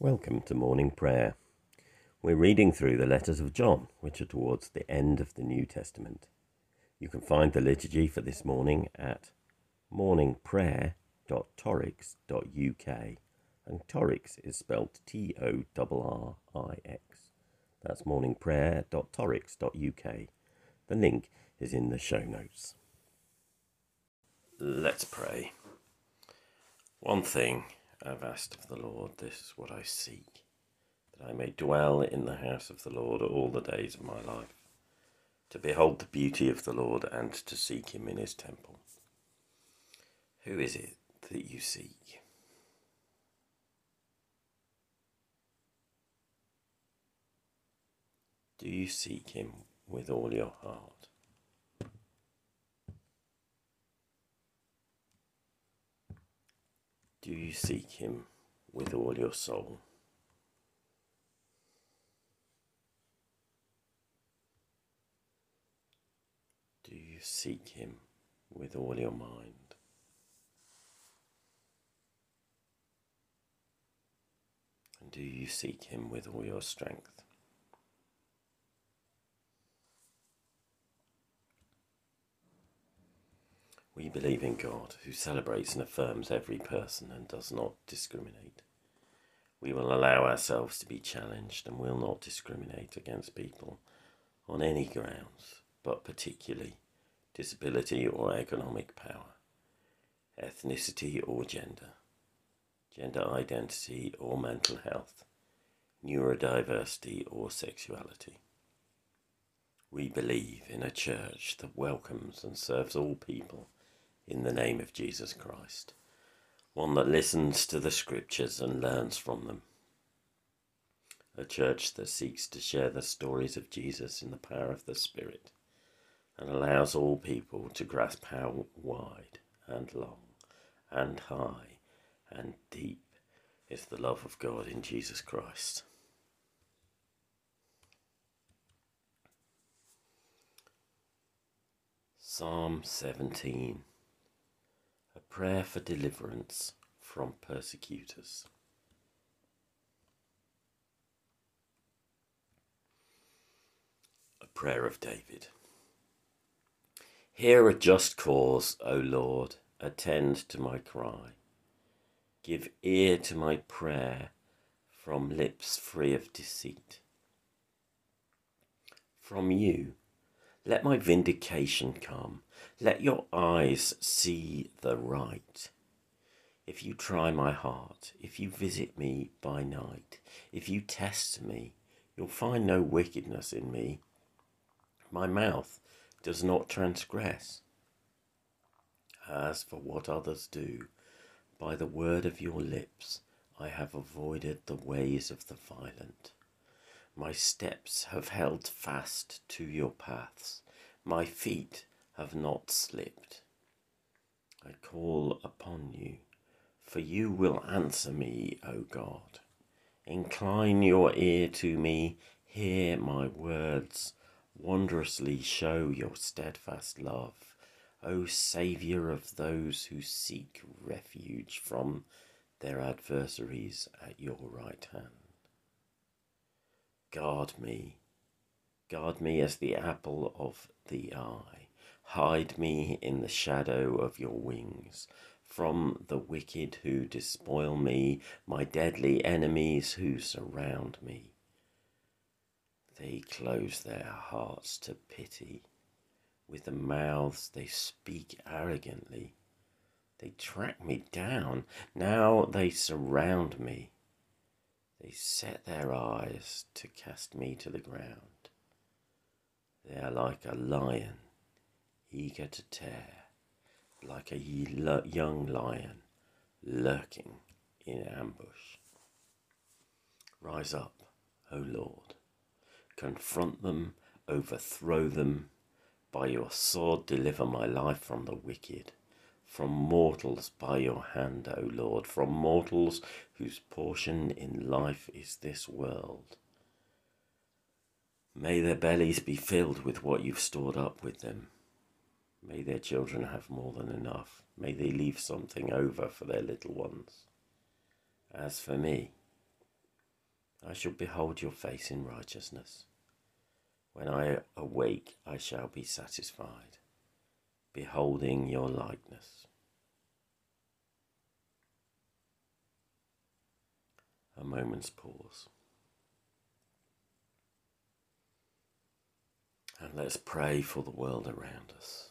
Welcome to morning prayer. We're reading through the letters of John, which are towards the end of the New Testament. You can find the liturgy for this morning at morningprayer.torrix.uk, and Torrix is spelled T O R R I X. That's morningprayer.torrix.uk. The link is in the show notes. Let's pray. One thing I've asked of the Lord, this is what I seek, that I may dwell in the house of the Lord all the days of my life, to behold the beauty of the Lord and to seek him in his temple. Who is it that you seek? Do you seek him with all your heart? Do you seek him with all your soul? Do you seek him with all your mind? And do you seek him with all your strength? We believe in God, who celebrates and affirms every person and does not discriminate. We will allow ourselves to be challenged and will not discriminate against people on any grounds, but particularly disability or economic power, ethnicity or gender, gender identity or mental health, neurodiversity or sexuality. We believe in a church that welcomes and serves all people in the name of Jesus Christ, one that listens to the scriptures and learns from them, a church that seeks to share the stories of Jesus in the power of the Spirit and allows all people to grasp how wide and long and high and deep is the love of God in Jesus Christ. Psalm 17 a prayer for deliverance from persecutors. A prayer of David. Hear a just cause, O Lord, attend to my cry. Give ear to my prayer from lips free of deceit. From you let my vindication come. Let your eyes see the right. If you try my heart, if you visit me by night, if you test me, you'll find no wickedness in me. My mouth does not transgress. As for what others do, by the word of your lips I have avoided the ways of the violent. My steps have held fast to your paths. My feet have not slipped. I call upon you, for you will answer me, O God. Incline your ear to me, hear my words, wondrously show your steadfast love, O Saviour of those who seek refuge from their adversaries at your right hand. Guard me, guard me as the apple of the eye. Hide me in the shadow of your wings from the wicked who despoil me, my deadly enemies who surround me. They close their hearts to pity. With the mouths they speak arrogantly. They track me down. Now they surround me. They set their eyes to cast me to the ground. They are like a lion, eager to tear, like a young lion lurking in ambush. Rise up, O Lord, confront them, overthrow them. By your sword, deliver my life from the wicked from mortals by your hand, O Lord, from mortals whose portion in life is this world. May their bellies be filled with what you've stored up with them. May their children have more than enough. May they leave something over for their little ones. As for me, I shall behold your face in righteousness. When I awake, I shall be satisfied, beholding your likeness. A moment's pause. And let's pray for the world around us.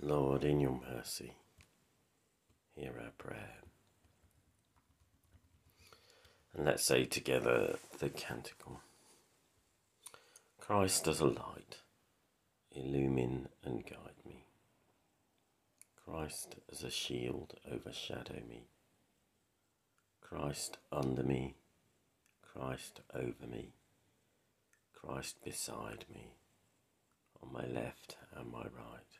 Lord, in your mercy, hear our prayer. And let's say together the canticle Christ as a light, illumine and guide me. Christ as a shield, overshadow me. Christ under me, Christ over me, Christ beside me, on my left and my right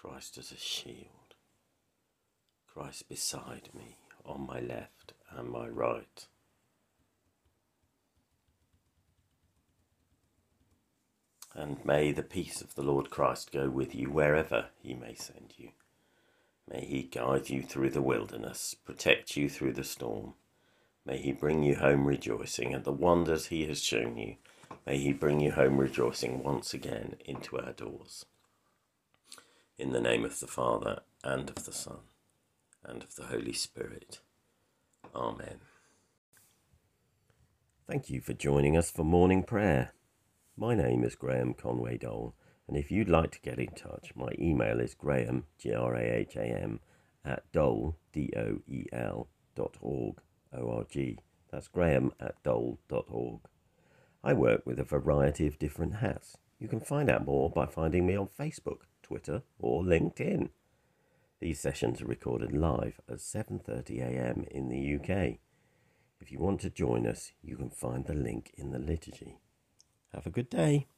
Christ as a shield, Christ beside me on my left and my right. And may the peace of the Lord Christ go with you wherever he may send you. May he guide you through the wilderness, protect you through the storm. May he bring you home rejoicing at the wonders he has shown you. May he bring you home rejoicing once again into our doors. In the name of the Father, and of the Son, and of the Holy Spirit. Amen. Thank you for joining us for morning prayer. My name is Graham Conway Doel, and if you'd like to get in touch, my email is graham, G R A H A M, at doel, D O E L, dot org, O R G. That's graham at doel dot org. I work with a variety of different hats. You can find out more by finding me on Facebook Twitter, or LinkedIn. These sessions are recorded live at 7:30 a.m. in the UK. If you want to join us, you can find the link in the liturgy. Have a good day.